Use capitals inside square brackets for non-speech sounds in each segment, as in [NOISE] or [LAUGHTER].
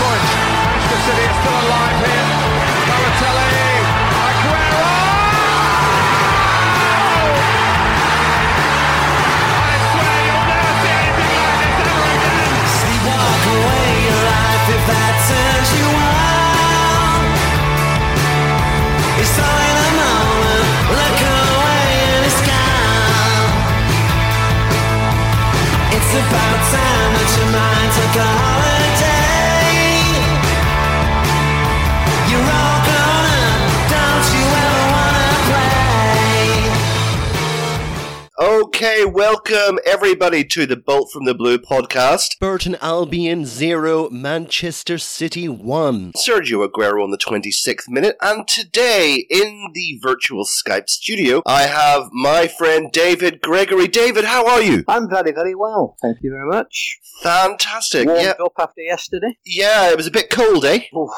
points. Manchester City are still alive here. Balotelli, Aguero! I swear you'll never see anything like this ever again. Walk away your life if that turns you on. It's all in a moment. Look away and it's. It's about time Okay, welcome everybody to the Bolt from the Blue podcast. Burton Albion 0, Manchester City 1. Sergio Aguero on the 26th minute, and today in the virtual Skype studio, I have my friend David Gregory. David, how are you? I'm very, very well. Thank you very much. Fantastic. Warmed Yeah, up after yesterday. yeah, it was a bit cold, eh? Oof,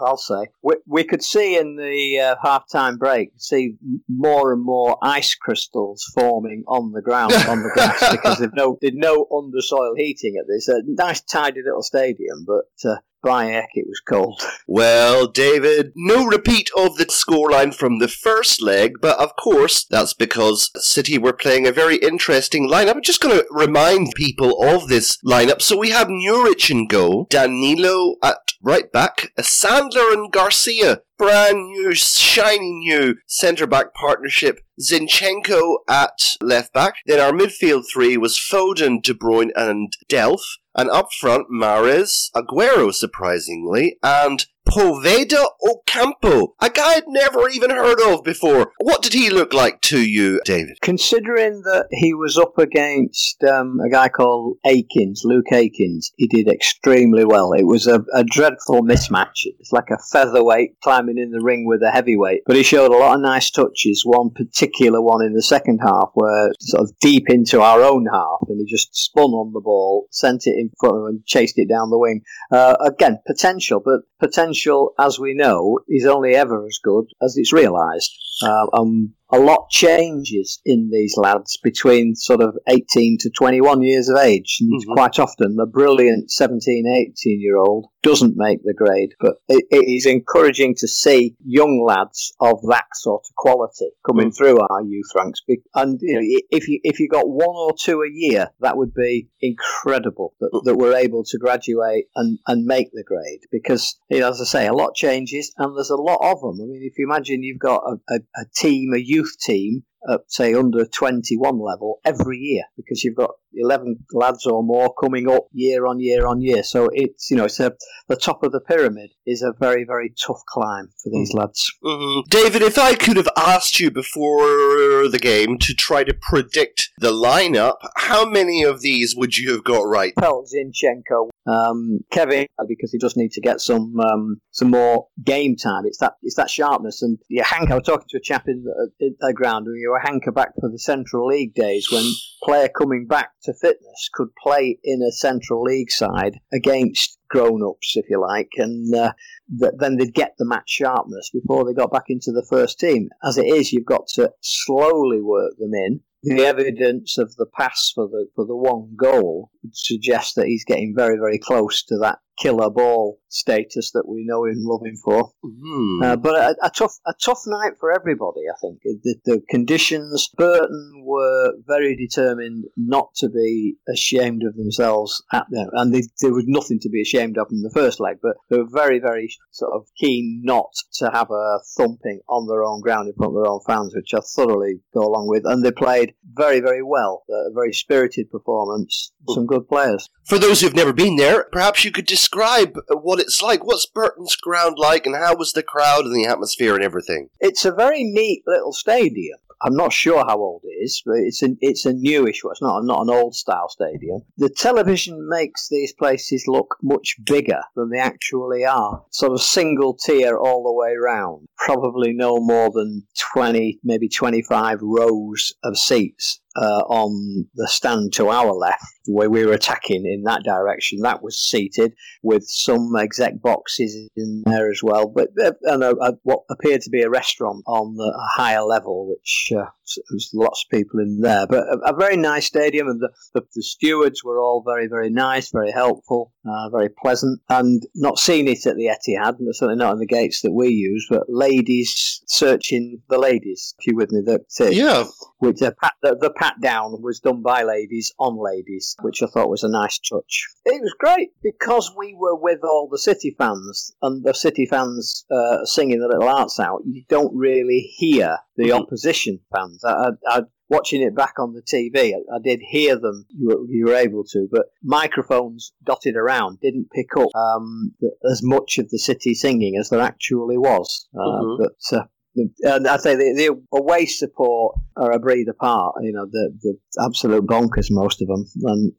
I'll say. We, we could see in the uh, half-time break, see more and more ice crystals forming on the ground, on the grass, [LAUGHS] because there's no, there's no undersoil heating at this. A nice, tidy little stadium, but uh, by heck, it was cold. [LAUGHS] Well, David, no repeat of the scoreline from the first leg, but of course, that's because City were playing a very interesting lineup. I'm just going to remind people of this lineup. So we have Muric in goal, Danilo at right back, Sandler and Garcia, brand new, shiny new centre back partnership, Zinchenko at left back. Then our midfield three was Foden, De Bruyne, and Delph. And up front, Mahrez, Aguero, surprisingly, and Poveda Ocampo, a guy I'd never even heard of before. What did he look like to you, David? Considering that he was up against um, a guy called Akins, Luke Akins, he did extremely well. It was a, a dreadful mismatch. It's like a featherweight climbing in the ring with a heavyweight. But he showed a lot of nice touches. One particular one in the second half, where sort of deep into our own half, and he just spun on the ball, sent it in front of him, and chased it down the wing. Uh, again, potential, but potential, as we know, is only ever as good as it's realised. Uh, um, a lot changes in these lads between sort of 18 to 21 years of age. And Mhm. quite often, the brilliant 17, 18 year old doesn't make the grade. But it, it is encouraging to see young lads of that sort of quality coming through our youth ranks. And you know, if you if you got one or two a year, that would be incredible that, that we're able to graduate and, and make the grade. Because, you know, as I say, a lot changes and there's a lot of them. I mean, if you imagine you've got a, a, a team, a youth team, at say under 21 level every year because you've got 11 lads or more coming up year on year on year. So it's you know it's a, the top of the pyramid is a very very tough climb for these lads. Mhm. David, if I could have asked you before the game to try to predict the lineup, how many of these would you have got right? Delph Zinchenko um, Kevin because he does need to get some um, some more game time. It's that it's that sharpness. And yeah, hanker I was talking to a chap in the, in the ground who were hanker back for the Central League days when player coming back to fitness could play in a Central League side against grown-ups, if you like, and uh, th- then they'd get the match sharpness before they got back into the first team. As it is, you've got to slowly work them in. The evidence of the pass for the for the one goal would suggest that he's getting very, very close to that killer ball status that we know him loving for. Hmm. Uh, but a, a tough, a tough night for everybody. I think the, the conditions. Burton were very determined not to be ashamed of themselves at them, and they, there was nothing to be ashamed of in the first leg. But they were very, very sort of keen not to have a thumping on their own ground in front of their own fans, which I thoroughly go along with. And they played very, very well. A very spirited performance. Some good players. For those who've never been there, perhaps you could describe what it's like. What's Burton's ground like, and how was the crowd and the atmosphere and everything? It's a very neat little stadium. I'm not sure how old it is, but it's a it's a newish one. It's not not an old style stadium. The television makes these places look much bigger than they actually are. Sort of single tier all the way round. Probably no more than twenty, maybe twenty five rows of seats uh, on the stand to our left, where we were attacking in that direction, that was seated with some exec boxes in there as well, but uh, and a, a, what appeared to be a restaurant on the, a higher level, which uh, was lots of people in there. But a, a very nice stadium, and the, the, the, stewards were all very, very nice, very helpful, uh, very pleasant. And not seen it at the Etihad, and certainly not on the gates that we use, but ladies searching the ladies. If you with me, that uh, Yeah. Which the pat, the, the pat down was done by ladies on ladies, which I thought was a nice touch. It was great because we were with all the City fans and the City fans uh, singing the little arts out. You don't really hear the Mhm. opposition fans. I, I, I, watching it back on the TV, I, I did hear them. You were, you were able to, but microphones dotted around didn't pick up um, as much of the City singing as there actually was. Uh, Mhm. But uh, and I say the, away support are a breed apart. You know, the the absolute bonkers, most of them, and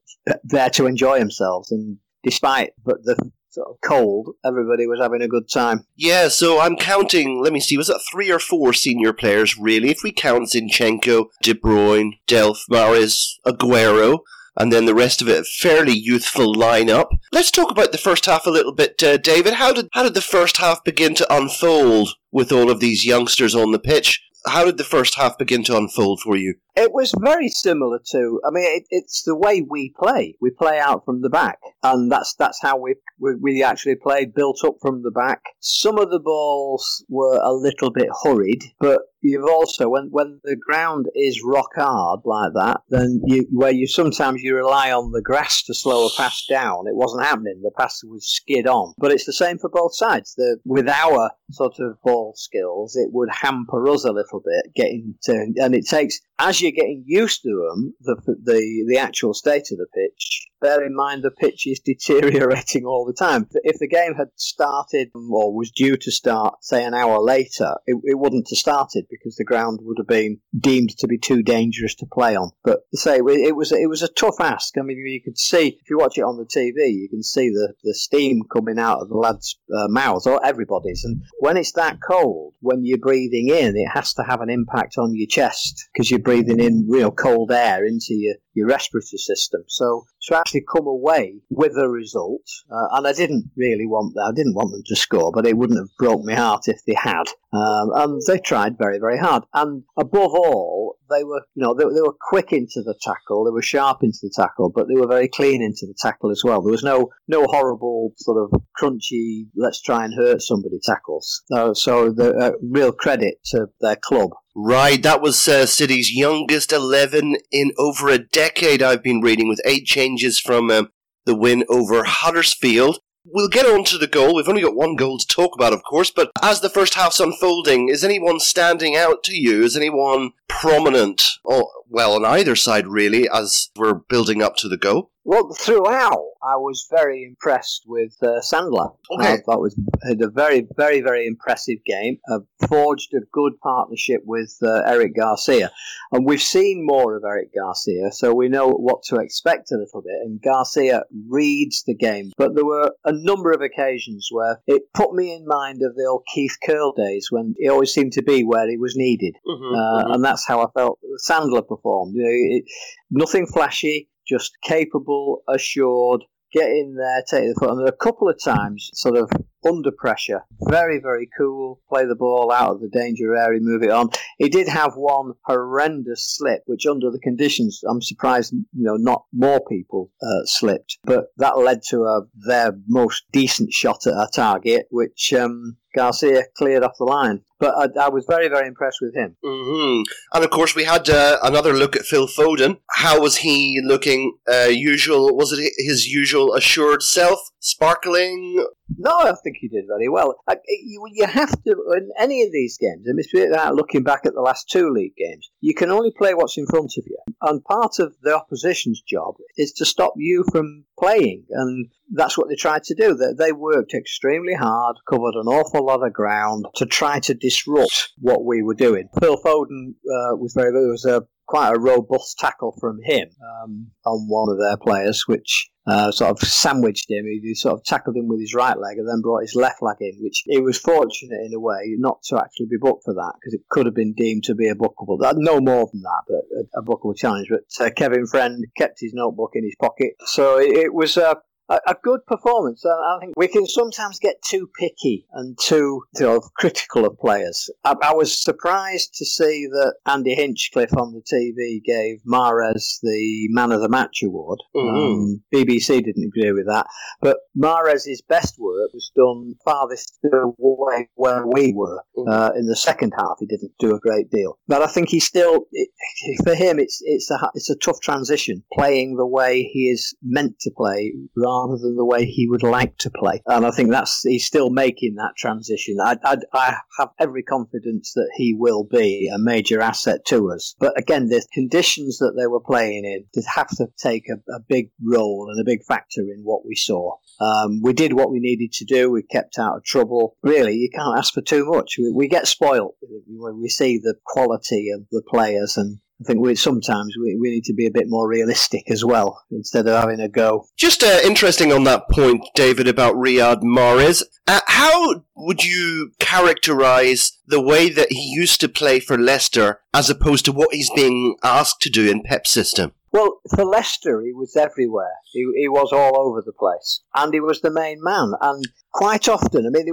there to enjoy themselves. And despite but the sort of cold, everybody was having a good time. Yeah, so I'm counting, let me see, was it three or four senior players, really? If we count Zinchenko, De Bruyne, Delph, Mahrez, Aguero, and then the rest of it, a fairly youthful lineup. Let's talk about the first half a little bit, uh, David. How did, how did the first half begin to unfold with all of these youngsters on the pitch? How did the first half begin to unfold for you? It was very similar to. I mean, it, it's the way we play. We play out from the back, and that's that's how we, we we actually played, built up from the back. Some of the balls were a little bit hurried, but you've also when when the ground is rock hard like that, then you where you sometimes you rely on the grass to slow a pass down. It wasn't happening. The pass was skid on, but it's the same for both sides. The with our sort of ball skills, it would hamper us a little bit getting to, and it takes as you're getting used to them, the the the actual state of the pitch. Bear in mind the pitch is deteriorating all the time. If the game had started or was due to start, say an hour later, it, it wouldn't have started because the ground would have been deemed to be too dangerous to play on. But say it was it was a tough ask. I mean, you could see if you watch it on the TV, you can see the the steam coming out of the lads' uh, mouths or everybody's. And when it's that cold, when you're breathing in, it has to have an impact on your chest because you're breathing in real cold air into your, your respiratory system. So to actually come away with a result, uh, and I didn't really want that. I didn't want them to score, but it wouldn't have broke my heart if they had. Um, and they tried very, very hard. And above all, they were, you know, they, they were quick into the tackle. They were sharp into the tackle, but they were very clean into the tackle as well. There was no, no horrible sort of crunchy, let's try and hurt somebody tackles. Uh, so the uh, real credit to their club. Right, that was uh, City's youngest 11 in over a decade, I've been reading, with eight changes from um, the win over Huddersfield. We'll get on to the goal. We've only got one goal to talk about, of course, but as the first half's unfolding, is anyone standing out to you? Is anyone prominent? Or, well, on either side, really, as we're building up to the go. Well, throughout, I was very impressed with uh, Sandler. Okay. I thought was had a very, very, very impressive game. Uh, forged a good partnership with uh, Eric Garcia, and we've seen more of Eric Garcia, so we know what to expect a little bit. And Garcia reads the game, but there were a number of occasions where it put me in mind of the old Keith Curle days when he always seemed to be where he was needed, uh, and that's how I felt Sandler performed. You know, it, nothing flashy, just capable, assured, get in there, take the foot. And a couple of times, sort of under pressure, very, very cool, play the ball out of the danger area, move it on. He did have one horrendous slip, which under the conditions, I'm surprised, you know, not more people uh, slipped. But that led to a, their most decent shot at a target, which um, Garcia cleared off the line. But I, I was very, very impressed with him. hmm And of course, we had uh, another look at Phil Foden. How was he looking? Uh, usual? Was it his usual assured self, sparkling? No, I think he did very well. I, you, you have to, in any of these games, and especially without looking back at the last two league games, you can only play what's in front of you. And part of the opposition's job is to stop you from playing. And that's what they tried to do. They, they worked extremely hard, covered an awful lot of ground to try to disrupt what we were doing. Phil Foden uh, was very good. It was a quite a robust tackle from him um, on one of their players, which uh, sort of sandwiched him. He, sort of tackled him with his right leg and then brought his left leg in, which he was fortunate in a way not to actually be booked for that because it could have been deemed to be a bookable. No more than that, but a, a bookable challenge. But uh, Kevin Friend kept his notebook in his pocket, so it, it was a a, a good performance. I think we can sometimes get too picky and too you know, critical of players. I, I, was surprised to see that Andy Hinchcliffe on the TV gave Mahrez the Man of the Match award. Mm-hmm. Um, BBC didn't agree with that, but Mahrez's best work was done farthest away where we were. Mm-hmm. Uh, in the second half, he didn't do a great deal, but I think he still, it, [LAUGHS] for him, it's it's a it's a tough transition playing the way he is meant to play rather than the way he would like to play. And I think that's he's still making that transition. I, I, I have every confidence that he will be a major asset to us. But again, the conditions that they were playing in did have to take a, a big role and a big factor in what we saw. Um, we did what we needed to do. We kept out of trouble. Really, you can't ask for too much. We, we get spoilt when we see the quality of the players and I think we sometimes we, we need to be a bit more realistic as well instead of having a go. Just uh, interesting on that point, David, about Riyad Mahrez. Uh, how would you characterize the way that he used to play for Leicester as opposed to what he's being asked to do in Pep's system? Well, for Leicester, he was everywhere. He, he was all over the place, and he was the main man. And quite often, I mean,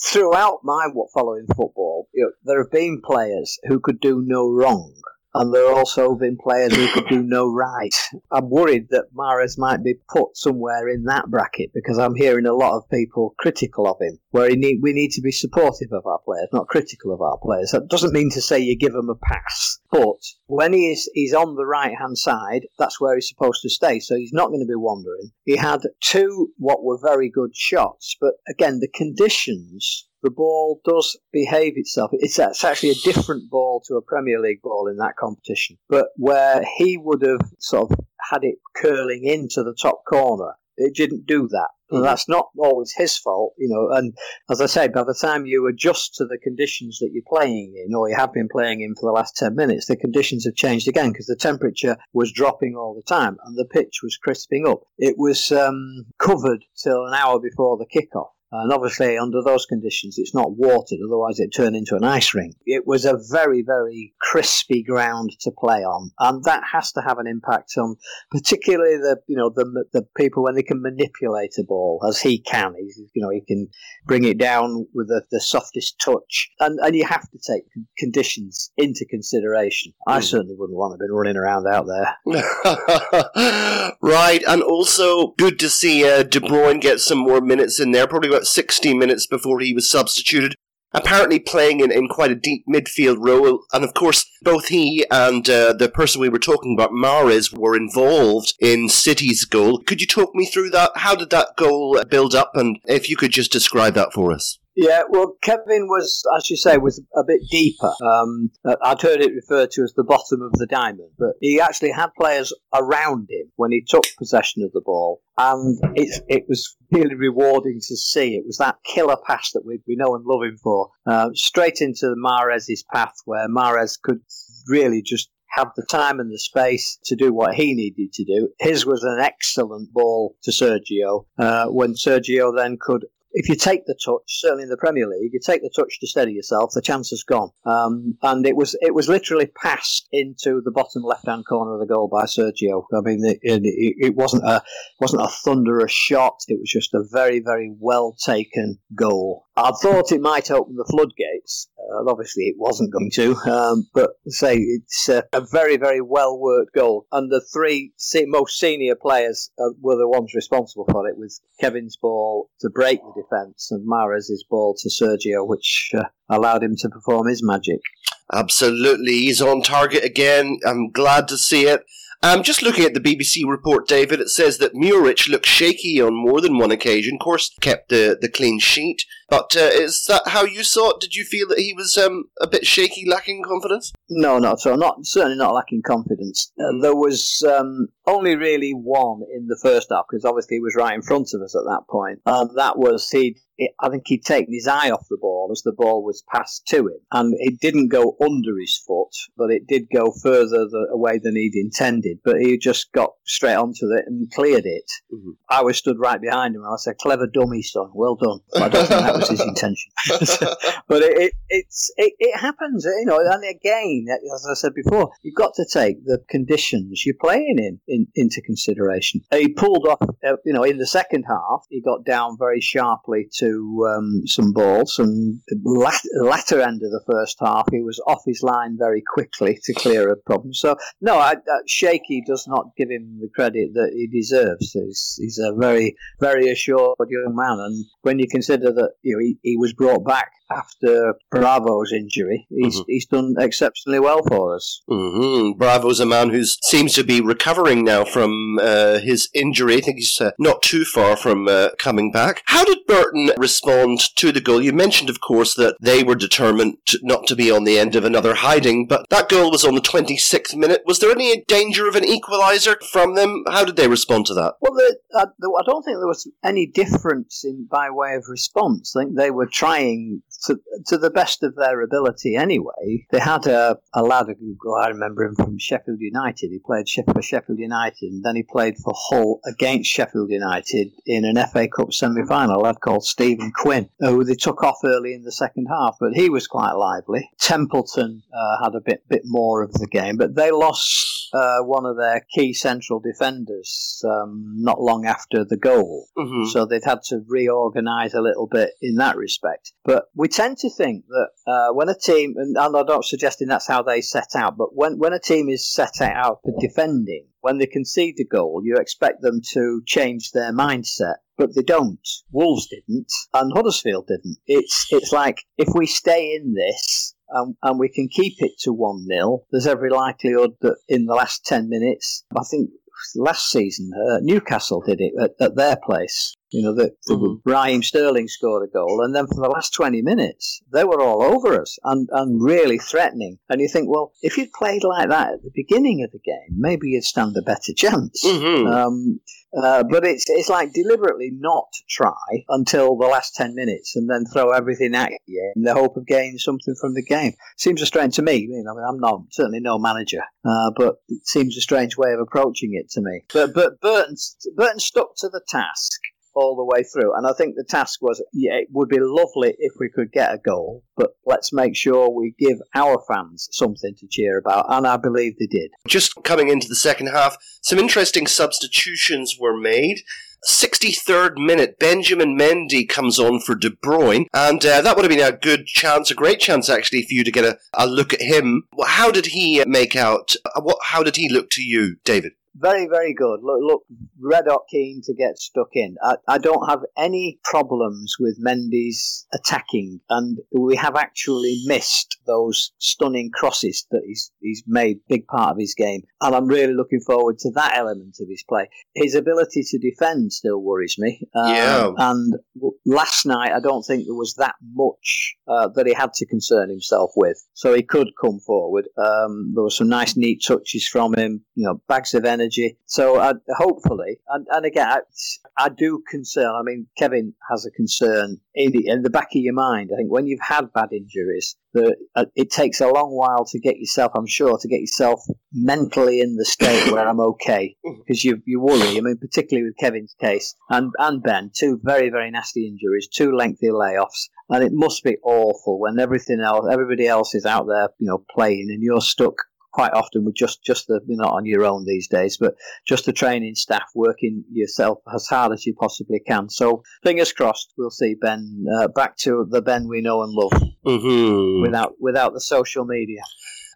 throughout my what following football, you know, there have been players who could do no wrong and there also been players who could do no right. I'm worried that Mahrez might be put somewhere in that bracket because I'm hearing a lot of people critical of him. Where need, we need to be supportive of our players, not critical of our players. That doesn't mean to say you give them a pass, but when he is he's on the right hand side, that's where he's supposed to stay. So he's not going to be wandering. He had two what were very good shots, but again the conditions the ball does behave itself. It's, it's actually a different ball to a Premier League ball in that competition. But where he would have sort of had it curling into the top corner, it didn't do that. And mm-hmm. that's not always his fault, you know. And as I say, by the time you adjust to the conditions that you're playing in, or you have been playing in for the last 10 minutes, the conditions have changed again because the temperature was dropping all the time and the pitch was crisping up. It was um, covered till an hour before the kickoff. And obviously, under those conditions, it's not watered, otherwise, it turned into an ice rink. It was a very, very crispy ground to play on, and that has to have an impact on, particularly the you know the the people when they can manipulate a ball as he can. He's, you know, he can bring it down with the, the softest touch, and and you have to take conditions into consideration. I mm. certainly wouldn't want to be running around out there. [LAUGHS] right, and also good to see uh, De Bruyne get some more minutes in there. Probably about about 60 minutes before he was substituted. Apparently playing in, in quite a deep midfield role, and of course, both he and uh, the person we were talking about, Mahrez, were involved in City's goal. Could you talk me through that? How did that goal build up, and if you could just describe that for us? Yeah, well, Kevin was, as you say, was a bit deeper. Um, I'd heard it referred to as the bottom of the diamond, but he actually had players around him when he took possession of the ball, and it, it was really rewarding to see. It was that killer pass that we, we know and love him for, uh, straight into Mahrez's path, where Mahrez could really just have the time and the space to do what he needed to do. His was an excellent ball to Sergio, uh, when Sergio then could if you take the touch, certainly in the Premier League, you take the touch to steady yourself, the chance has gone. Um, and it was it was literally passed into the bottom left hand corner of the goal by Sergio. I mean, it, it, it, wasn't a wasn't a thunderous shot. It was just a very very well taken goal. I thought it might open the floodgates. Obviously, it wasn't going to. Um, but say it's a, very very well worked goal, and the three most senior players uh, were the ones responsible for it. With Kevin's ball to break the defence and Mahrez's ball to Sergio, which uh, allowed him to perform his magic. Absolutely, he's on target again. I'm glad to see it. Um, just looking at the BBC report, David, it says that Muric looked shaky on more than one occasion. Of course, kept the, the clean sheet. But uh, is that how you saw it? Did you feel that he was um, a bit shaky, lacking confidence? No, not so. Not certainly not lacking confidence. Uh, there was um, only really one in the first half because obviously he was right in front of us at that point. Um, that was he'd it, I think he'd taken his eye off the ball as the ball was passed to him, and it didn't go under his foot, but it did go further the, away than he'd intended. But he just got straight onto it and cleared it. Mhm. I was stood right behind him, and I said, "Clever dummy, son. Well done." But I don't think that was his intention. [LAUGHS] but it, it it's it, it happens, you know. And again, as I said before, you've got to take the conditions you're playing in, in into consideration. He pulled off, uh, you know, in the second half, he got down very sharply to um, some balls, and the lat- latter end of the first half, he was off his line very quickly to clear a problem. So no, I, uh, Shaky does not give him the credit that he deserves. He's, he's a very, very assured young man, and when you consider that you know he, he was brought back after Bravo's injury, he's Mhm. he's done exceptionally well for us. hmm Bravo's a man who seems to be recovering now from uh, his injury. I think he's uh, not too far from uh, coming back. How did Burton respond to the goal? You mentioned, of course, that they were determined not to be on the end of another hiding, but that goal was on the 26th minute. Was there any danger of an equaliser from them? How did they respond to that? Well, the, uh, the, I don't think there was any difference in by way of response. I think they were trying to, to the best of their ability anyway. They had a, a lad I remember him from Sheffield United. He played for Sheffield United and then he played for Hull against Sheffield United in an FA Cup semi final, a lad called Stephen Quinn, who they took off early in the second half, but he was quite lively. Templeton uh, had a bit, bit more of the game, but they lost uh, one of their key central defenders um, not long after the goal. hmm So they've had to reorganise a little bit in that respect. But we tend to think that uh, when a team, and I'm not suggesting that's how they set out, but when, when a team is set out for defending, when they concede a goal, you expect them to change their mindset. But they don't. Wolves didn't, and Huddersfield didn't. It's it's like if we stay in this um, and we can keep it to one 0 there's every likelihood that in the last ten minutes, I think last season uh, Newcastle did it at, at their place. You know, that Mhm. Raheem Sterling scored a goal, and then for the last 20 minutes, they were all over us and, and really threatening. And you think, well, if you'd played like that at the beginning of the game, maybe you'd stand a better chance. hmm Um, uh, but it's it's like deliberately not try until the last ten minutes and then throw everything at you in the hope of gaining something from the game. Seems a strange to me. I mean, I'm not certainly no manager, uh, but it seems a strange way of approaching it to me. But but Burton Burton stuck to the task all the way through, and I think the task was yeah, it would be lovely if we could get a goal, but let's make sure we give our fans something to cheer about, and I believe they did. Just coming into the second half, some interesting substitutions were made. 63rd minute, Benjamin Mendy comes on for De Bruyne, and uh, that would have been a good chance, a great chance actually, for you to get a, a look at him. How did he uh, make out? Uh, What? How did he look to you, David? Very, very good. Look, look, red hot keen to get stuck in. I, I don't have any problems with Mendy's attacking, and we have actually missed those stunning crosses that he's he's made big part of his game, and I'm really looking forward to that element of his play. His ability to defend still worries me. Um, Yeah. And last night, I don't think there was that much uh, that he had to concern himself with, so he could come forward. Um, there were some nice, neat touches from him. You know, bags of energy. So I, hopefully, and, and again, I, I do concern. I mean, Kevin has a concern in the, in the back of your mind. I think when you've had bad injuries, that uh, it takes a long while to get yourself. I'm sure to get yourself mentally in the state where I'm okay [COUGHS] because you you worry. I mean, particularly with Kevin's case and and Ben, two very very nasty injuries, two lengthy layoffs, and it must be awful when everything else, everybody else is out there, you know, playing, and you're stuck quite often with just just the you're not on your own these days, but just the training staff working yourself as hard as you possibly can. So fingers crossed, we'll see Ben uh, back to the Ben we know and love Mm-hmm. without without the social media.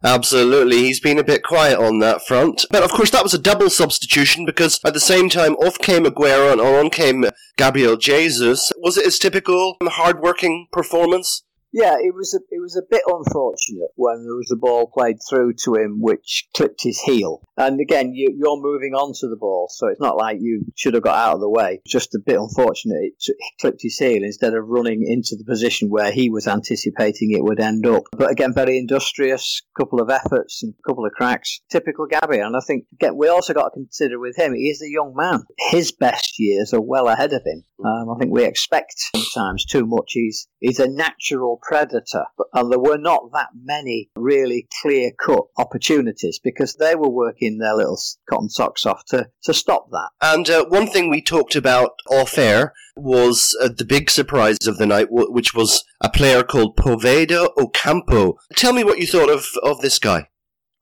Absolutely, he's been a bit quiet on that front. But of course, that was a double substitution because at the same time, off came Aguero and on came Gabriel Jesus. Was it his typical hard-working performance? Yeah, it was a, it was a bit unfortunate when there was a ball played through to him which clipped his heel. And again, you, you're moving on to the ball, so it's not like you should have got out of the way. Just a bit unfortunate. It, t- clipped his heel instead of running into the position where he was anticipating it would end up. But again, very industrious, couple of efforts and a couple of cracks. Typical Gabby. And I think again, we also got to consider with him, he is a young man. His best years are well ahead of him. Um, I think we expect sometimes too much. He's he's a natural predator, and there were not that many really clear cut opportunities because they were working their little cotton socks off to, to stop that. And uh, one thing we talked about off air was uh, the big surprise of the night, which was a player called Poveda Ocampo. Tell me what you thought of, of this guy.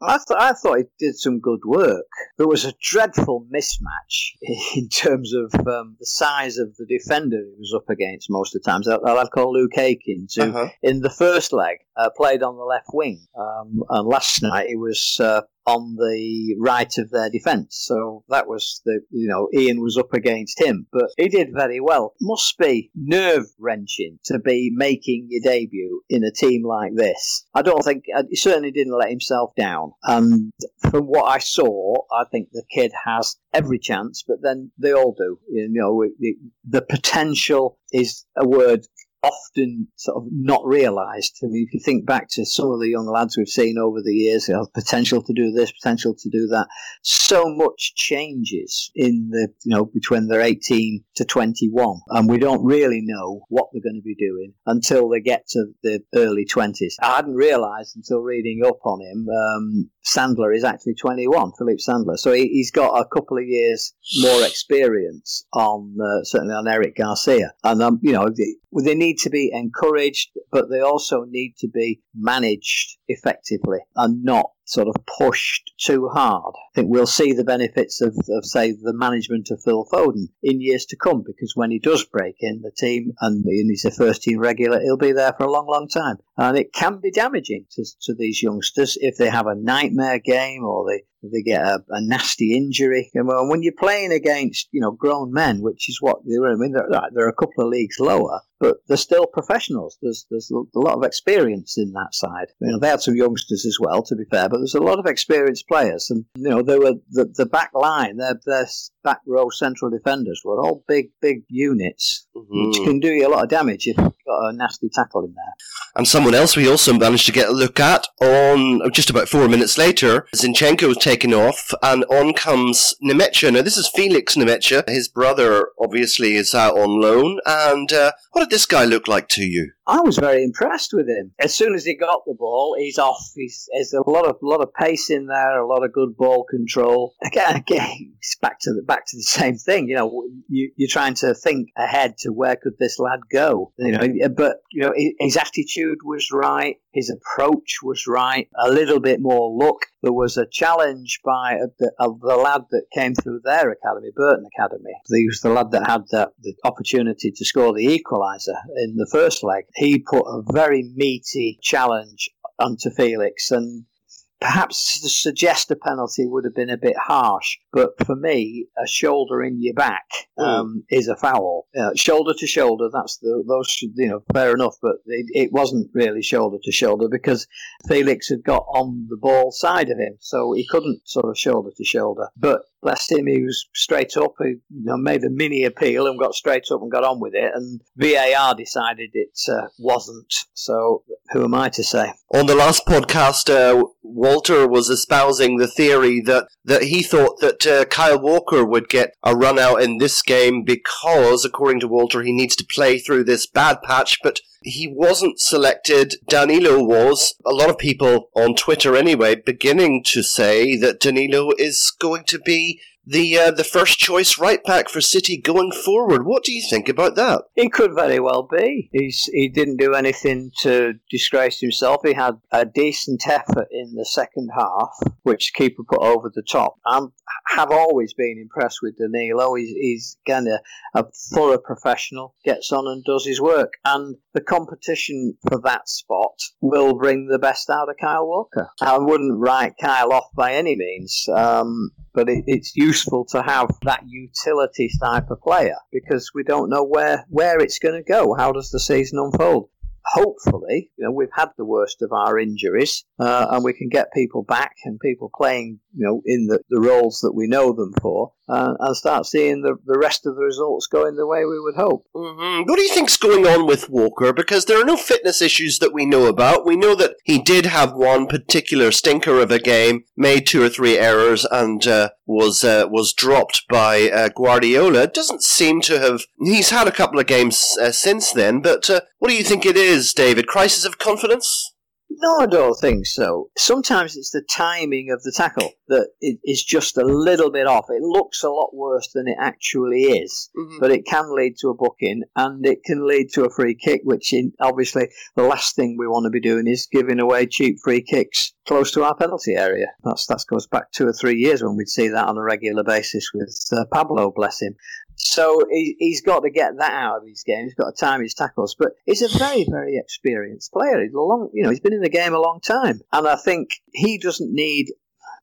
I, th- I thought he did some good work. There was a dreadful mismatch [LAUGHS] in terms of um, the size of the defender he was up against most of the times. A lad called Luke Akins, who Uh-huh. in the first leg uh, played on the left wing, um, and last night he was uh, on the right of their defence. So that was the you know Ian was up against him, but he did very well. Must be nerve wrenching to be making your debut in a team like this. I don't think uh, he certainly didn't let himself down, and from what I saw, I think the kid has every chance. But then they all do. You know, the, the potential is a word often sort of not realised. I mean, if you think back to some of the young lads we've seen over the years, they have potential to do this, potential to do that. So much changes in the, you know, between they're 18 to 21. And we don't really know what they're going to be doing until they get to the early 20s. I hadn't realised until reading up on him, um, Sandler is actually 21, Philip Sandler. So he, he's got a couple of years more experience on, uh, certainly on Eric Garcia. And, um, you know, they, they need to be encouraged, but they also need to be managed effectively and not sort of pushed too hard. I think we'll see the benefits of, of, say, the management of Phil Foden in years to come because when he does break in the team and he's a first team regular, he'll be there for a long, long time. And it can be damaging to, to these youngsters if they have a nightmare game or they, they get a, a nasty injury. And when you're playing against, you know, grown men, which is what they're, I mean, they're, they're a couple of leagues lower, but they're still professionals. There's there's a lot of experience in that side. You know, they had some youngsters as well, to be fair, but there's a lot of experienced players, and you know, they were the the back line, their their back row central defenders were all big big units, which Mhm. can do you a lot of damage if you've got a nasty tackle in there. And someone else we also managed to get a look at on just about four minutes later, Zinchenko was taken off, and on comes Nmecha. Now, this is Felix Nmecha. His brother obviously is out on loan. And uh, what did this guy look like to you? I was very impressed with him. As soon as he got the ball, he's off. He's, there's a lot of lot of pace in there, a lot of good ball control. [LAUGHS] Again, again, it's back to the back to the same thing. You know, you, you're trying to think ahead to where could this lad go. You know, but you know, his attitude was right, his approach was right. A little bit more luck. There was a challenge by a, the, the lad that came through their academy, Burton Academy. He was the lad that had the, the opportunity to score the equaliser in the first leg. He put a very meaty challenge onto Felix, and perhaps to suggest a penalty would have been a bit harsh. But for me, a shoulder in your back um, is a foul. Uh, shoulder to shoulder, that's the those should you know fair enough. But it, it wasn't really shoulder to shoulder because Felix had got on the ball side of him, so he couldn't sort of shoulder to shoulder. But bless him, he was straight up. He you know, made a mini appeal and got straight up and got on with it. And VAR decided it uh, wasn't. So who am I to say? On the last podcast, uh, Walter was espousing the theory that, that he thought that uh, Kyle Walker would get a run out in this game because, according to Walter, he needs to play through this bad patch, but he wasn't selected. Danilo was. A lot of people on Twitter, anyway, beginning to say that Danilo is going to be the uh, the first choice right back for City going forward. What do you think about that? He could very well be. He's he didn't do anything to disgrace himself. He had a decent effort in the second half, which keeper put over the top. I have always been impressed with Danilo. He's he's kind of a thorough professional, gets on and does his work, and the competition for that spot will bring the best out of Kyle Walker. I wouldn't write Kyle off by any means. Um, but it, it's useful to have that utility type of player because we don't know where where it's going to go. How does the season unfold? hopefully, you know, we've had the worst of our injuries, uh, and we can get people back and people playing, you know, in the, the roles that we know them for, uh, and start seeing the, the rest of the results going the way we would hope. hmm What do you think's going on with Walker? Because there are no fitness issues that we know about. We know that he did have one particular stinker of a game, made two or three errors, and uh, was uh, was dropped by uh, Guardiola. Doesn't seem to have. He's had a couple of games uh, since then, but what do you think it is, David? Crisis of confidence? No, I don't think so. Sometimes it's the timing of the tackle that is just a little bit off. It looks a lot worse than it actually is, Mhm. but it can lead to a booking and it can lead to a free kick, which in, obviously the last thing we want to be doing is giving away cheap free kicks close to our penalty area. That's that goes back two or three years when we'd see that on a regular basis with uh, Pablo, bless him. So he, he's got to get that out of his game. He's got to time his tackles. But he's a very, very experienced player. He's a long, you know, he's been in the game a long time, and I think he doesn't need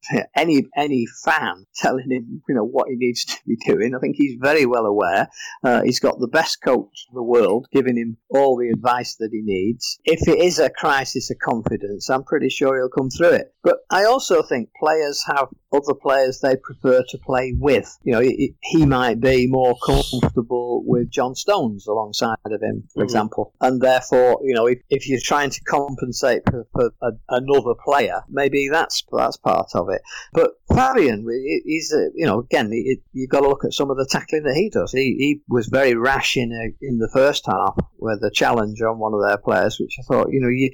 [LAUGHS] any any fan telling him, you know, what he needs to be doing. I think he's very well aware. Uh, he's got the best coach in the world giving him all the advice that he needs. If it is a crisis of confidence, I'm pretty sure he'll come through it. But I also think players have other players they prefer to play with. You know, he, he might be more comfortable with John Stones alongside of him, for Mhm. example, and therefore, you know, if, if you're trying to compensate for, for a, another player, maybe that's that's part of it. But Fabian, he- he's you know, again, you've got to look at some of the tackling that he does. He, he was very rash in a, in the first half with a challenge on one of their players, which I thought, you know, you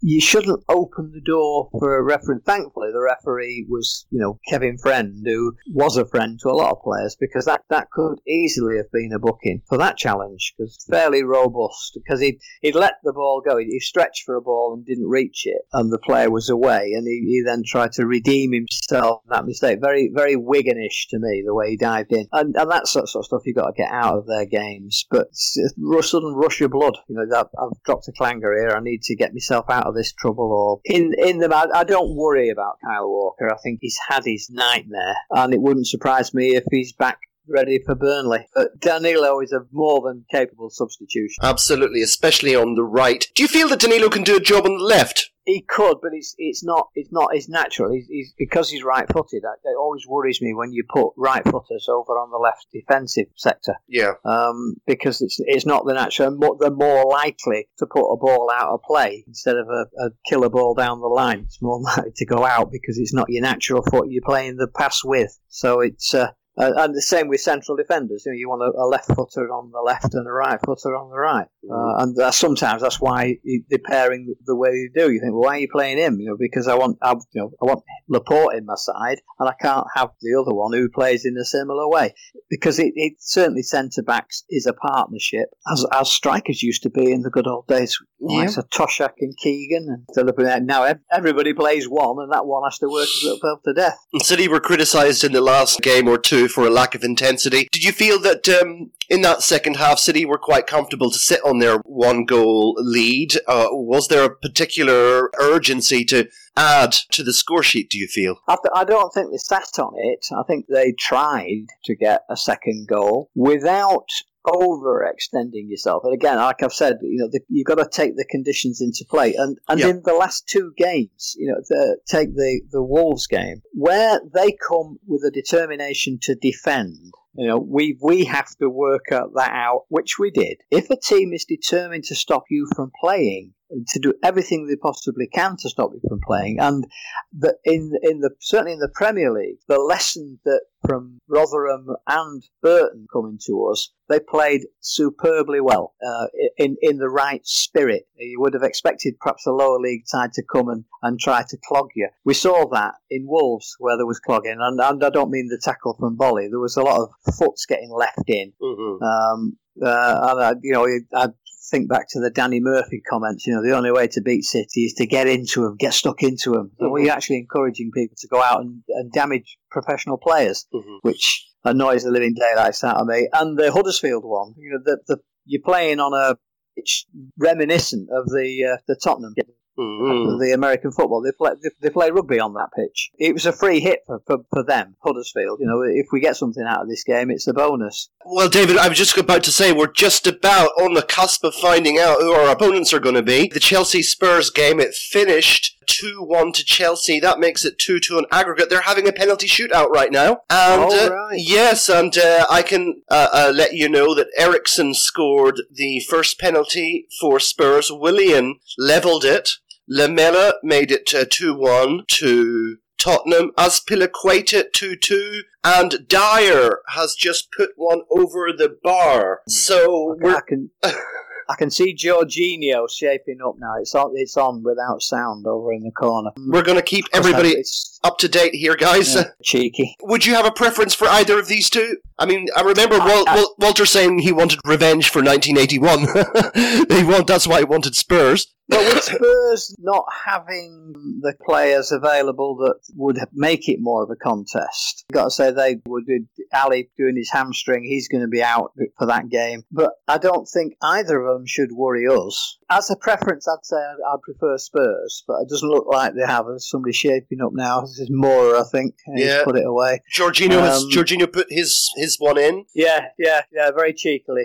you shouldn't open the door for a referee. Thankfully, the referee was, you know, Kevin Friend, who was a friend to a lot of players, because that, that could easily have been a booking for that challenge, because fairly robust, because he'd, he'd let the ball go. He, he stretched for a ball and didn't reach it, and the player was away, and he, he then tried to redeem himself that mistake. Very, very Wiganish to me, the way he dived in. And, and that sort of stuff you've got to get out of their games. But sudden rush of blood, you know, I've dropped a clanger here, I need to get myself out of this trouble. Or in in them, I, I don't worry about Kyle Walker. I think he's had his nightmare, and it wouldn't surprise me if he's back ready for Burnley. But Danilo is a more than capable substitution. Absolutely, especially on the right. Do you feel that Danilo can do a job on the left? He could, but it's it's not it's not his natural. He's, he's because he's right-footed. It it always worries me when you put right-footers over on the left defensive sector Yeah. um, because it's it's not the natural. They're more likely to put a ball out of play instead of a, a killer ball down the line. It's more [LAUGHS] likely to go out because it's not your natural foot you're playing the pass with. So it's. Uh, uh, and the same with central defenders. You know, you want a, a left footer on the left and a right footer on the right. Uh, and uh, sometimes that's why you, they're pairing the way you do. You think, well, why are you playing him? You know, because I want, I, you know, I want Laporte in my side, and I can't have the other one who plays in a similar way. Because it, it certainly centre backs is a partnership, as as strikers used to be in the good old days. Yeah. Like so Toshack and Keegan, and now everybody plays one, and that one has to work himself to death. City were criticised in the last game or two for a lack of intensity. Did you feel that um, in that second half, City were quite comfortable to sit on their one goal lead? Uh, was there a particular urgency to add to the score sheet, do you feel? I, I don't think they sat on it. I think they tried to get a second goal without overextending yourself. And again, like I've said, you know, the, you've got to take the conditions into play. And and Yeah. in the last two games, you know, the, take the the Wolves game where they come with a determination to defend. You know, we we have to work that out, which we did. If a team is determined to stop you from playing, to do everything they possibly can to stop you from playing, and the, in in the certainly in the Premier League, the lesson that from Rotherham and Burton coming to us, they played superbly well uh, in in the right spirit. You would have expected perhaps a lower league side to come and, and try to clog you. We saw that in Wolves where there was clogging, and, and I don't mean the tackle from Boly. There was a lot of foots getting left in. Mm-hmm. Um, uh, and I, you know, I think back to the Danny Murphy comments. You know, the only way to beat City is to get into them, get stuck into them. So we're actually encouraging people to go out and, and damage professional players, Mhm. which annoys the living daylights out of me. And the Huddersfield one, you know, the, the you're playing on a it's reminiscent of the uh, the Tottenham Mhm. the American football. They play they, they play rugby on that pitch. It was a free hit for, for, for them, Huddersfield. You know, if we get something out of this game, it's a bonus. Well, David, I was just about to say we're just about on the cusp of finding out who our opponents are going to be. The Chelsea Spurs game, it finished 2 1 to Chelsea. That makes it 2 2 on aggregate. They're having a penalty shootout right now. And uh, right. yes, and uh, I can uh, uh, let you know that Eriksen scored the first penalty for Spurs. Willian levelled it. Lamela made it 2 1 to Tottenham. Azpilicueta 2 2. And Dier has just put one over the bar. So I we're. [LAUGHS] I can see Jorginho shaping up now. It's on it's on without sound over in the corner. We're going to keep everybody up to date here, guys. yeah, cheeky. Would you have a preference for either of these two? I mean, I remember Wal- I- Walter saying he wanted revenge for 1981. [LAUGHS] he want, that's why he wanted Spurs. But with Spurs not having the players available that would make it more of a contest, I've got to say they would. Alli doing his hamstring, he's going to be out for that game. But I don't think either of them should worry us. As a preference, I'd say I'd, I'd prefer Spurs, but it doesn't look like they have. There's somebody shaping up now. This is Moura, I think. Yeah. put it away. Jorginho has Um, Jorginho put his his one in. Yeah, yeah, yeah, very cheekily.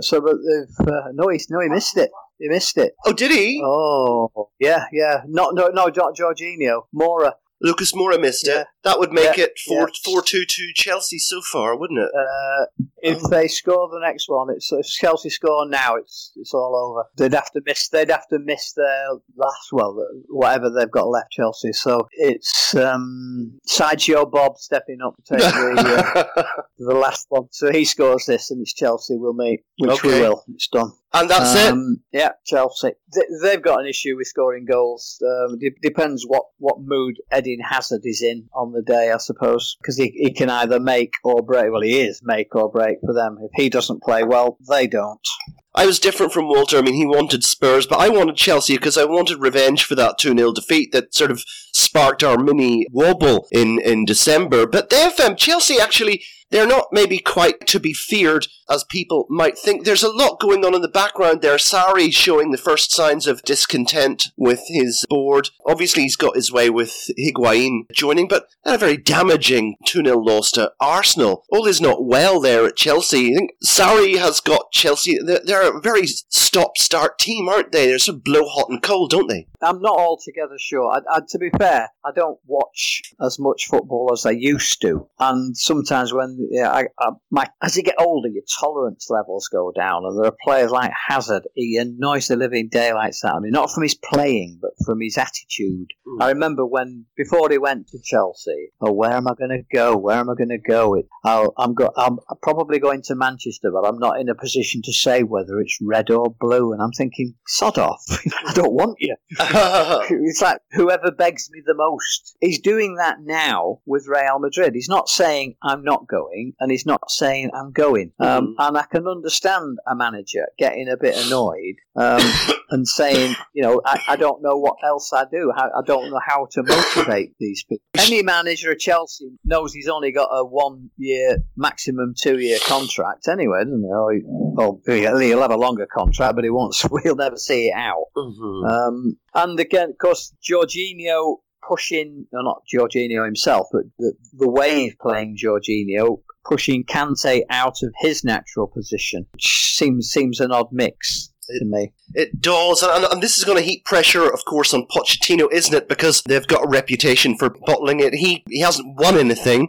So, but they've uh, no, he no, he missed it. He missed it. Oh, did he? Oh, yeah, yeah. Not, no, no, not Jorginho. Moura. Lucas Moura missed Yeah. it. That would make Yeah, it 4 yeah. 4 2 to Chelsea so far, wouldn't it? Uh, if they score the next one, it's if Chelsea score now, it's it's all over. They'd have to miss. They'd have to miss their last. Well, whatever they've got left, Chelsea. So it's um, sideshow Bob stepping up to take the, uh, [LAUGHS] the last one. So he scores this, and it's Chelsea. We'll meet, which we will. It's done. and that's it. Um, Yeah, Chelsea. Th- they've got an issue with scoring goals. Um, de- depends what, what mood Hazard is in on the day, I suppose, because he, he can either make or break. Well, he is make or break for them. If he doesn't play well, they don't. I was different from Walter. I mean, he wanted Spurs, but I wanted Chelsea because I wanted revenge for that 2 0 defeat that sort of sparked our mini wobble in, in December. But they've, um, Chelsea actually, they're not maybe quite to be feared as people might think. There's a lot going on in the background there. Sarri showing the first signs of discontent with his board. Obviously, he's got his way with Higuain joining, but a very damaging 2 0 loss to Arsenal. All is not well there at Chelsea. I think Sarri has got Chelsea. They're, a very stop start team, aren't they? They're of blow hot and cold, don't they? I'm not altogether sure. I, I, to be fair, I don't watch as much football as I used to, and sometimes when yeah, I, I, my as you get older, your tolerance levels go down, and there are players like Hazard. He annoys the living daylights out of me, not from his playing, but from his attitude. Mm. I remember when before he went to Chelsea. Oh, where am I going to go? Where am I going to go? It, I'll, I'm go, I'm probably going to Manchester, but I'm not in a position to say whether it's red or blue. And I'm thinking, sod off. [LAUGHS] I don't want you. [LAUGHS] [LAUGHS] It's like whoever begs me the most. He's doing that now with Real Madrid. He's not saying I'm not going, and he's not saying I'm going. Um, and I can understand a manager getting a bit annoyed um, [LAUGHS] and saying, you know, I, I don't know what else I do. How, I don't know how to motivate these people. Any manager at Chelsea knows he's only got a one-year, maximum two-year contract anyway, doesn't he? Or, he- well, he'll have a longer contract, but he won't. [LAUGHS] We'll never see it out. Mhm. Um, and again, of course, Jorginho pushing, no, not Jorginho himself, but the, the way he's playing Jorginho, pushing Kante out of his natural position, which seems seems an odd mix to me. It does, and, and this is going to heap pressure, of course, on Pochettino, isn't it? Because they've got a reputation for bottling it. He he hasn't won anything,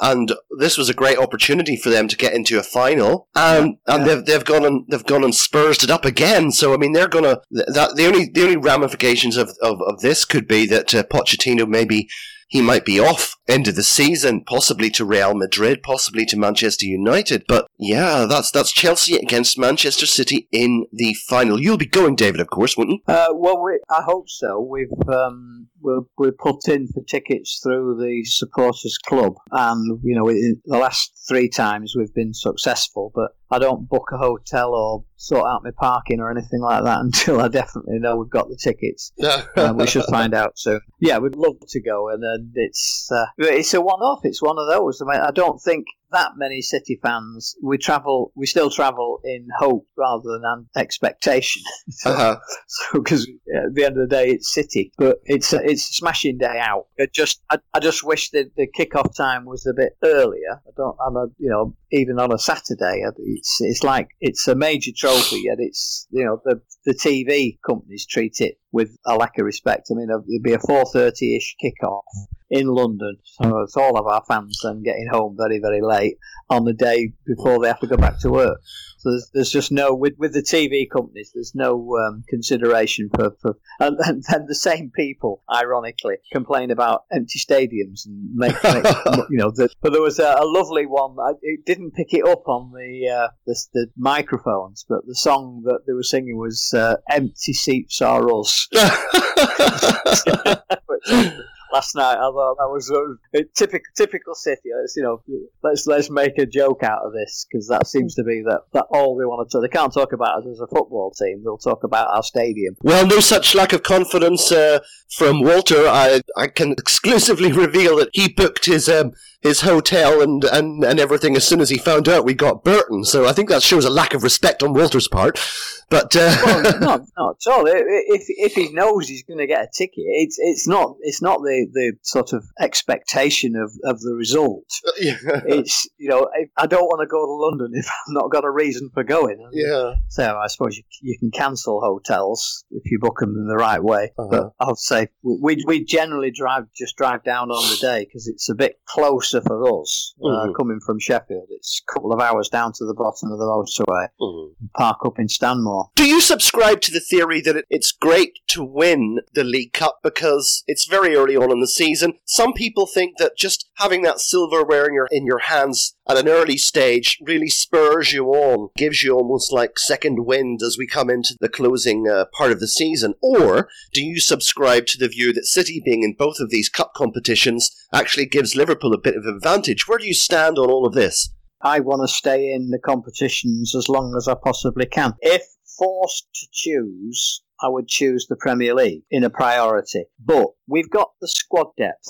and this was a great opportunity for them to get into a final, and and they've they've gone and they've gone and spursed it up again. So I mean, they're going to that the only the only ramifications of of, of this could be that uh, Pochettino maybe. He might be off end of the season, possibly to Real Madrid, possibly to Manchester United. But yeah, that's that's Chelsea against Manchester City in the final. You'll be going, David, of course, won't you? Uh, well, we, I hope so. We've um, we're, we're put in for tickets through the supporters club, and you know, in the last three times we've been successful. But I don't book a hotel or sort out my parking or anything like that [LAUGHS] until I definitely know we've got the tickets. [LAUGHS] Uh, we should find out soon. Yeah, we'd love to go, and uh, it's uh, it's a one-off. It's one of those. I mean, I don't think that many City fans. We travel, we still travel in hope rather than expectation. [LAUGHS] so, Uh-huh. so because at the end of the day, it's City, but it's a, it's a smashing day out. It just, I, I just wish that the kick-off time was a bit earlier. I don't, and I, you know, even on a Saturday, it's it's like it's a major trophy, yet it's you know the the TV companies treat it with a lack of respect. I mean, it'd be a four thirty ish kick-off in London, so it's all of our fans then getting home very very late on the day before they have to go back to work. So there's, there's just no with with the TV companies. There's no um, consideration for, for and, and then the same people, ironically, complain about empty stadiums and make, make [LAUGHS] you know. The, but there was a, a lovely one. I, it didn't pick it up on the, uh, the the microphones, but the song that they were singing was uh, "Empty Seats Are Us." [LAUGHS] [LAUGHS] Which, last night. I thought that was uh, typical typical City. It's, you know, let's let's make a joke out of this because that seems to be that, that all they want to. Talk. They can't talk about us as a football team. They'll talk about our stadium. Well, no such lack of confidence uh, from Walter. I I can exclusively [LAUGHS] reveal that he booked his um, his hotel and, and, and everything as soon as he found out we got Burton. So I think that shows a lack of respect on Walter's part. But uh, well, [LAUGHS] not not at all. If if he knows he's going to get a ticket, it's it's not it's not the, the sort of expectation of, of the result. yeah, [LAUGHS] It's you know I don't want to go to London [LAUGHS] if I've not got a reason for going. yeah. So I suppose you, you can cancel hotels if you book them in the right way. Uh-huh. But I'll say we we generally drive just drive down on the day because it's a bit closer for us uh, Mhm. coming from Sheffield. It's a couple of hours down to the bottom of the motorway. Park up in Stanmore. Do you subscribe to the theory that it- it's great to win the League Cup because it's very early on in the season? Some people think that just having that silverware in your in your hands at an early stage really spurs you on, gives you almost like second wind as we come into the closing uh, part of the season. Or do you subscribe to the view that City being in both of these cup competitions actually gives Liverpool a bit of advantage? Where do you stand on all of this? I want to stay in the competitions as long as I possibly can. If forced to choose, I would choose the Premier League in a priority. But we've got the squad depth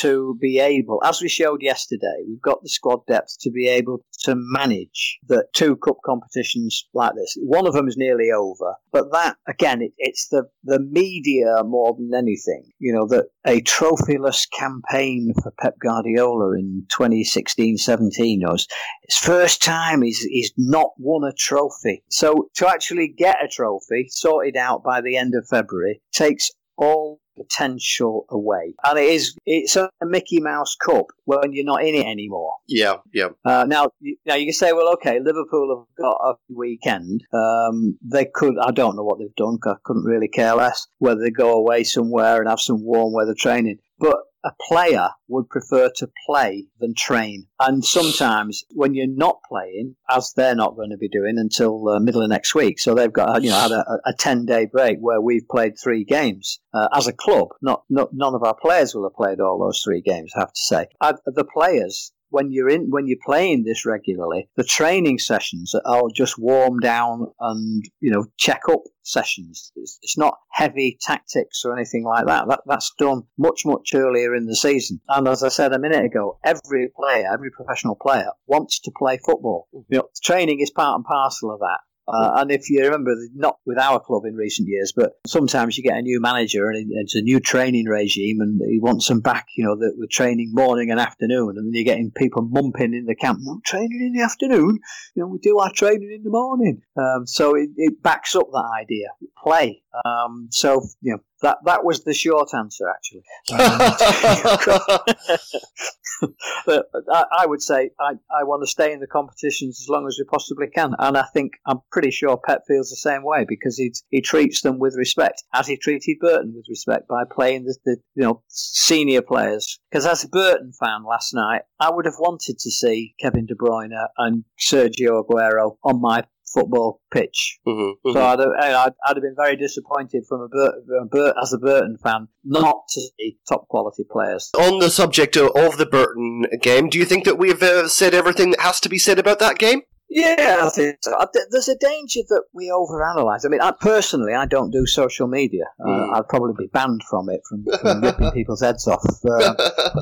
to be able, as we showed yesterday, we've got the squad depth to be able to manage the two cup competitions like this. One of them is nearly over, but that again, it, it's the the media more than anything. You know that a trophyless campaign for Pep Guardiola in 2016-17 was his first time he's he's not won a trophy. So to actually get a trophy sorted out by the end of February takes all potential away, and it is it's a Mickey Mouse Cup when you're not in it anymore. Yeah, yeah. Uh, now, you, now you can say, well, okay, Liverpool have got a weekend. Um, they could, I don't know what they've done. 'cause I couldn't really care less whether they go away somewhere and have some warm weather training. But a player would prefer to play than train. And sometimes when you're not playing, as they're not going to be doing until uh, middle of next week, so they've got you know had a, a ten day break where we've played three games uh, as a club. Not, not none of our players will have played all those three games. I have to say, the players when you're in when you're playing this regularly, the training sessions are just warm down and you know check up sessions. It's, it's not heavy tactics or anything like that. That that's done much much earlier in the season. And as I said a minute ago, every player, every professional player wants to play football. You know, training is part and parcel of that. Uh, and if you remember, not with our club in recent years, but sometimes you get a new manager and it- it's a new training regime, and he wants them back. You know, that we're training morning and afternoon, and then you're getting people mumping in the camp. No training in the afternoon. You know, we do our training in the morning. Um, so it, it backs up that idea. Play. Um, so you know that that was the short answer, actually. [LAUGHS] But I, I would say I, I want to stay in the competitions as long as we possibly can, and I think I'm pretty sure Pep feels the same way because he he treats them with respect, as he treated Burton with respect by playing the, the you know senior players. Because as a Burton fan last night, I would have wanted to see Kevin De Bruyne and Sergio Aguero on my football pitch. Mhm, mhm. So I'd have, I'd, I'd have been very disappointed from a Bur- Bur- as a Burton fan not to see top quality players. On the subject of, of the Burton game, do you think that we've uh, said everything that has to be said about that game? Yeah, I think so. I th- There's a danger that we overanalyze. I mean, I, personally, I don't do social media. Uh, Mm. I'd probably be banned from it, from, from ripping [LAUGHS] people's heads off. Uh,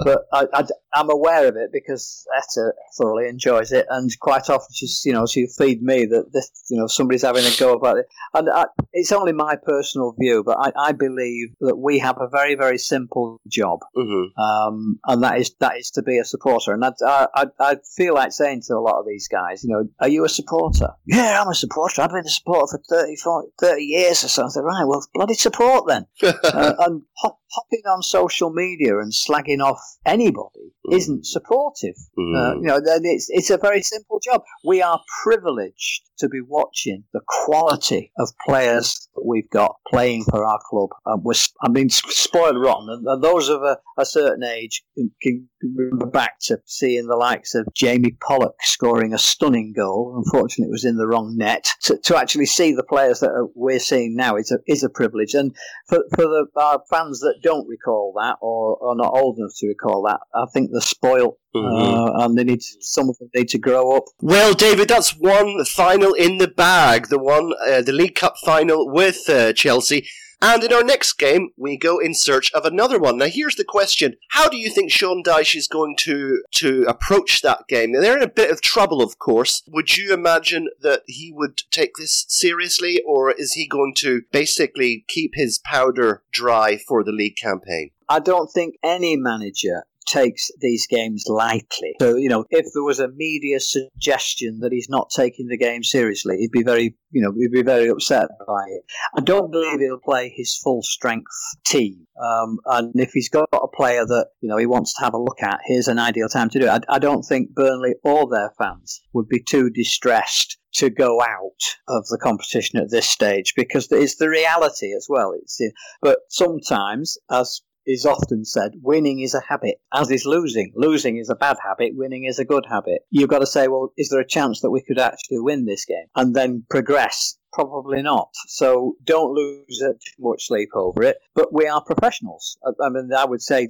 but I, am aware of it because Etta thoroughly enjoys it, and quite often she's, you know, she'll feed me that this, you know, somebody's having a go about it. And I, it's only my personal view, but I, I believe that we have a very, very simple job hmm um, and that is that is to be a supporter. And I, I, I feel like saying to a lot of these guys, you know, are you a supporter? Yeah, I'm a supporter. I've been a supporter for 30, 40, 30 years or so. I said, right, well, bloody support then. [LAUGHS] uh, and hop, hopping on social media and slagging off anybody isn't supportive. Uh, you know, then it's it's a very simple job. We are privileged to be watching the quality of players that we've got playing for our club. Um, we're, I mean, spoiled rotten, and, and those of a, a certain age can, can remember back to seeing the likes of Jamie Pollock scoring a stunning goal. Unfortunately, it was in the wrong net. To, to actually see the players that are, we're seeing now is a is a privilege, and for for the our fans that don't recall that or are not old enough to recall that, I think they're spoiled. Uh, and they need to, some of them need to grow up. Well, David, that's one final in the bag. The one, uh, the League Cup final with uh, Chelsea. And in our next game, we go in search of another one. Now, here's the question: How do you think Sean Dyche is going to to approach that game? Now, they're in a bit of trouble, of course. Would you imagine that he would take this seriously, or is he going to basically keep his powder dry for the league campaign? I don't think any manager takes these games lightly. So, you know, if there was a media suggestion that he's not taking the game seriously, he'd be very, you know, he'd be very upset by it. I don't believe he'll play his full strength team. Um, and if he's got a player that, you know, he wants to have a look at, here's an ideal time to do it. I, I don't think Burnley or their fans would be too distressed to go out of the competition at this stage because it's the reality as well. It's, but sometimes, as is often said, winning is a habit, as is losing. Losing is a bad habit, winning is a good habit. You've got to say, well, is there a chance that we could actually win this game and then progress? Probably not. So don't lose too much sleep over it. But we are professionals. I, mean, I would say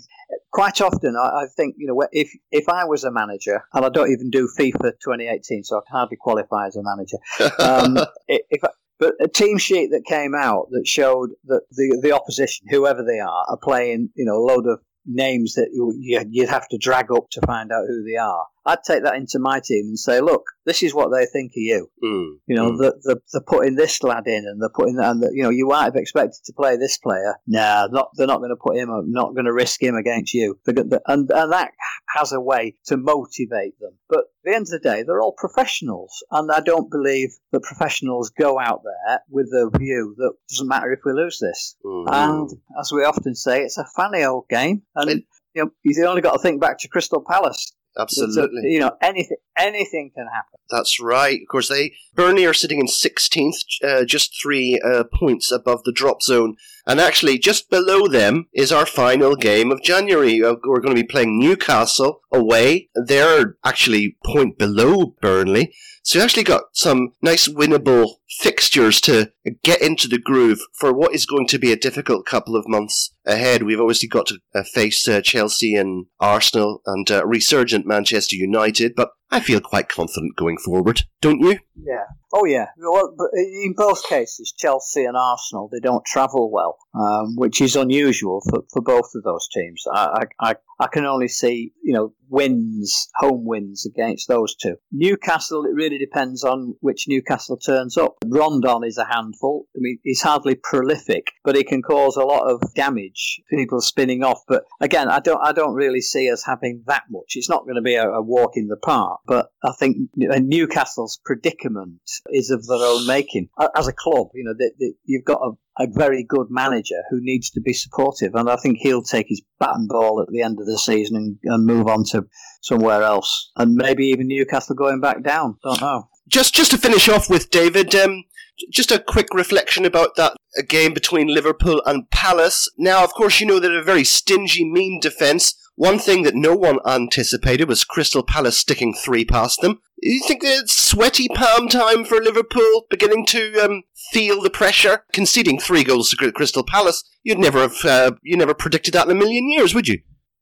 quite often, I, think, you know, if, if I was a manager, and I don't even do FIFA 2018, so I can hardly qualify as a manager. [LAUGHS] Um, if but a team sheet that came out that showed that the the opposition, whoever they are, are playing you know a load of names that you, you- you'd have to drag up to find out who they are. I'd take that into my team and say, look, this is what they think of you. Mm. You know, Mm. the, the, they're putting this lad in, and they're putting that, and the, you know, you might have expected to play this player. Nah, not they're not going to put him, up, not going to risk him against you. They're and and that has a way to motivate them. But at the end of the day, they're all professionals, and I don't believe that professionals go out there with the view that it doesn't matter if we lose this. Mm. And as we often say, it's a funny old game, and It- you know, you've only got to think back to Crystal Palace. Absolutely. So, you know, anything anything can happen. That's right. Of course, they Burnley are sitting in 16th, uh, just three uh, points above the drop zone. And actually, just below them is our final game of January. Uh, we're going to be playing Newcastle away. They're actually point below Burnley. So you actually got some nice winnable fixtures to get into the groove for what is going to be a difficult couple of months ahead. We've obviously got to uh, face uh, Chelsea and Arsenal and resurgent Manchester United, but I feel quite confident going forward, don't you? Yeah. Oh yeah. Well, in both cases, Chelsea and Arsenal, they don't travel well, um, which is unusual for, for both of those teams. I, I, I, can only see, you know, wins, home wins against those two. Newcastle, it really depends on which Newcastle turns up. Rondon is a handful. I mean, he's hardly prolific, but he can cause a lot of damage. People spinning off. But again, I don't, I don't really see us having that much. It's not going to be a, a walk in the park, but I think Newcastle's predicament is of their own making. As a club, you know, they, they, you've got a, a very good manager who needs to be supportive, and I think he'll take his bat and ball at the end of the season and, and move on to somewhere else, and maybe even Newcastle going back down. Don't know. Just just to finish off with David, um, just a quick reflection about that game between Liverpool and Palace. Now, of course, you know they're a very stingy, mean defence. One thing that no one anticipated was Crystal Palace sticking three past them. You think it's sweaty palm time for Liverpool, beginning to um, feel the pressure, conceding three goals to Crystal Palace? You'd never have, uh, you never predicted that in a million years, would you?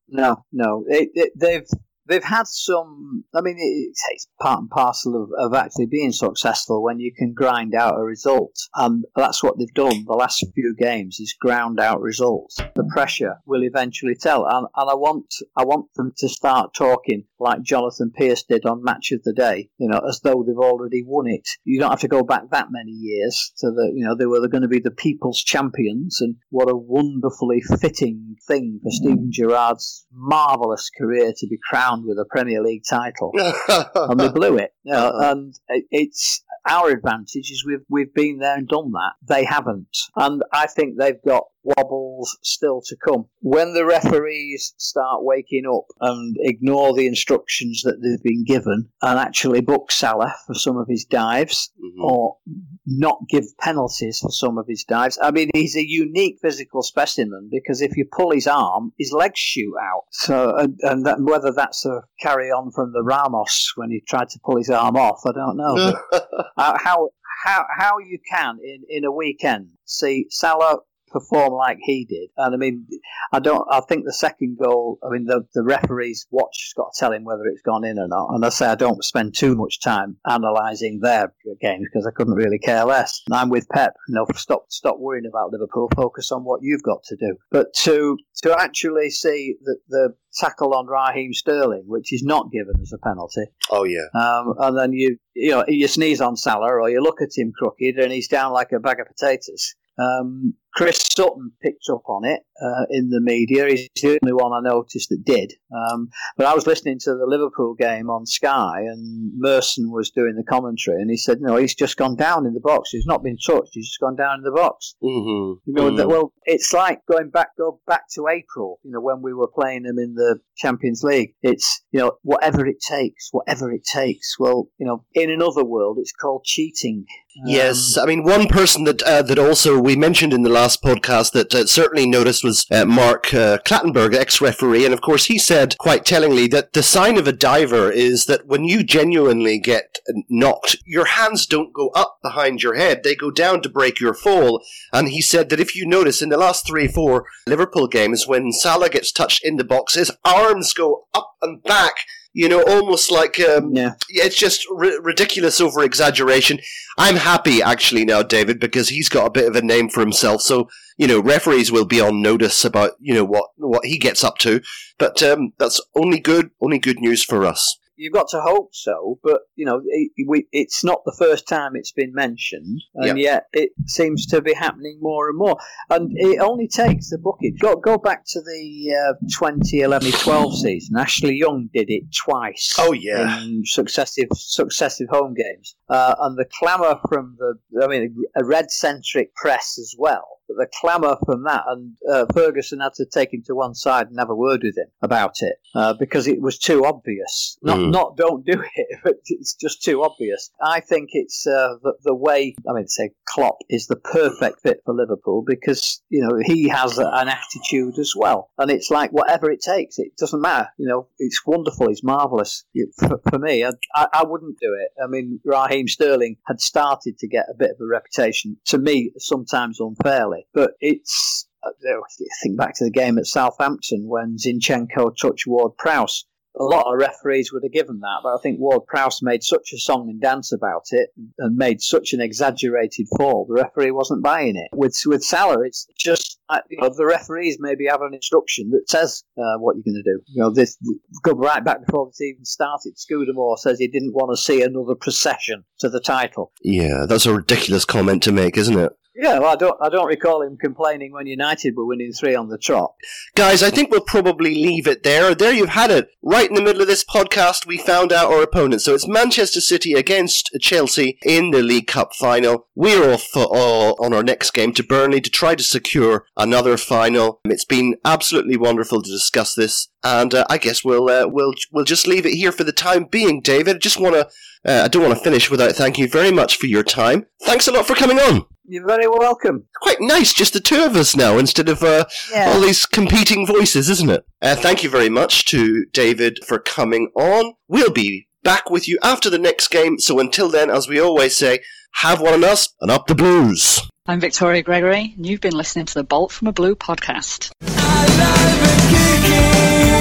No, no, it, it, they've they've had some. I mean, it's, part and parcel of, of actually being successful when you can grind out a result, and that's what they've done the last few games is ground out results. The pressure will eventually tell, and, and I want I want them to start talking like Jonathan Pearce did on Match of the Day, you know, as though they've already won it. You don't have to go back that many years to the, you know, they were going to be the people's champions, and what a wonderfully fitting thing for Steven Gerrard's marvellous career to be crowned with a Premier League title. [LAUGHS] and they blew it. You know, and it's our advantage is we've we've been there and done that. They haven't, and I think they've got wobbles still to come. When the referees start waking up and ignore the instructions that they've been given and actually book Salah for some of his dives Mhm. or not give penalties for some of his dives. I mean, he's a unique physical specimen because if you pull his arm, his legs shoot out. So, and, and that, whether that's a carry on from the Ramos when he tried to pull his arm off, I don't know. [LAUGHS] But uh, how how how you can in in a weekend see Salah perform like he did, and I mean, I don't. I think the second goal. I mean, the the referee's watch has got to tell him whether it's gone in or not. And I say I don't spend too much time analysing their games because I couldn't really care less. And I'm with Pep. You know, stop stop worrying about Liverpool. Focus on what you've got to do. But to to actually see the the tackle on Raheem Sterling, which is not given as a penalty, oh yeah. um, and then you you know you sneeze on Salah or you look at him crooked and he's down like a bag of potatoes. Um, Chris Sutton picked up on it uh, in the media. He's the only one I noticed that did. Um, but I was listening to the Liverpool game on Sky, and Merson was doing the commentary, and he said, "No, he's just gone down in the box. He's not been touched. He's just gone down in the box." Mm-hmm. You know, that, well, it's like going back, go back to April. You know, when we were playing them in the Champions League. It's you know, whatever it takes, whatever it takes. Well, you know, in another world, it's called cheating. Um, Yes, I mean one person that uh, that also we mentioned in the last podcast that uh, certainly noticed was uh, Mark uh, Clattenburg, ex-referee, and of course he said quite tellingly that the sign of a diver is that when you genuinely get knocked, your hands don't go up behind your head; they go down to break your fall. And he said that if you notice in the last three, four Liverpool games, when Salah gets touched in the box, his arms go up and back. You know, almost like um, Yeah. it's just ri ridiculous over exaggeration. I'm happy actually now, David, because he's got a bit of a name for himself. So you know, referees will be on notice about you know what what he gets up to. But um, that's only good, only good news for us. You've got to hope so, but you know, it, we, it's not the first time it's been mentioned, and yet it seems to be happening more and more. And it only takes the bucket. Go go back to the uh, 2011-12 season. Ashley Young did it twice. Oh, yeah. in successive successive home games, uh, and the clamour from the, I mean, a red centric press as well. But the clamour from that, and uh, Ferguson had to take him to one side and have a word with him about it uh, because it was too obvious. Not Mm. not don't do it, [LAUGHS] but it's just too obvious. I think it's uh, the, the way. I mean, say Klopp is the perfect fit for Liverpool because you know he has a, an attitude as well, and it's like whatever it takes. It doesn't matter. You know, it's wonderful. It's marvelous. It- For, for me, I, I, I wouldn't do it. I mean, Raheem Sterling had started to get a bit of a reputation to me, sometimes unfairly, but it's. uh, Think back to the game at Southampton when Zinchenko touched Ward Prowse a lot of referees would have given that, but I think Ward Prowse made such a song and dance about it and made such an exaggerated fall. The referee wasn't buying it. With with Salah, it's just uh, you know the referees maybe have an instruction that says uh, what you're going to do. You know, this go right back before this even started. Scudamore says he didn't want to see another procession to the title. Yeah, that's a ridiculous comment to make, isn't it? Yeah, well, I don't I don't recall him complaining when United were winning three on the trot. Guys, I think we'll probably leave it there. There you've had it. Right in the middle of this podcast, we found out our opponent. So it's Manchester City against Chelsea in the League Cup final. We're off for, uh, on our next game to Burnley to try to secure another final. It's been absolutely wonderful to discuss this, and uh, I guess we'll uh, we'll we'll just leave it here for the time being. David, I just want to. Uh, I don't want to finish without thanking you very much for your time. Thanks a lot for coming on. You're very welcome. Quite nice, just the two of us now instead of uh, Yeah. all these competing voices, isn't it? Uh, thank you very much to David for coming on. We'll be back with you after the next game, so until then, as we always say, have one on us and up the blues. I'm Victoria Gregory, and you've been listening to the Bolt from a Blue podcast. Alive and kicking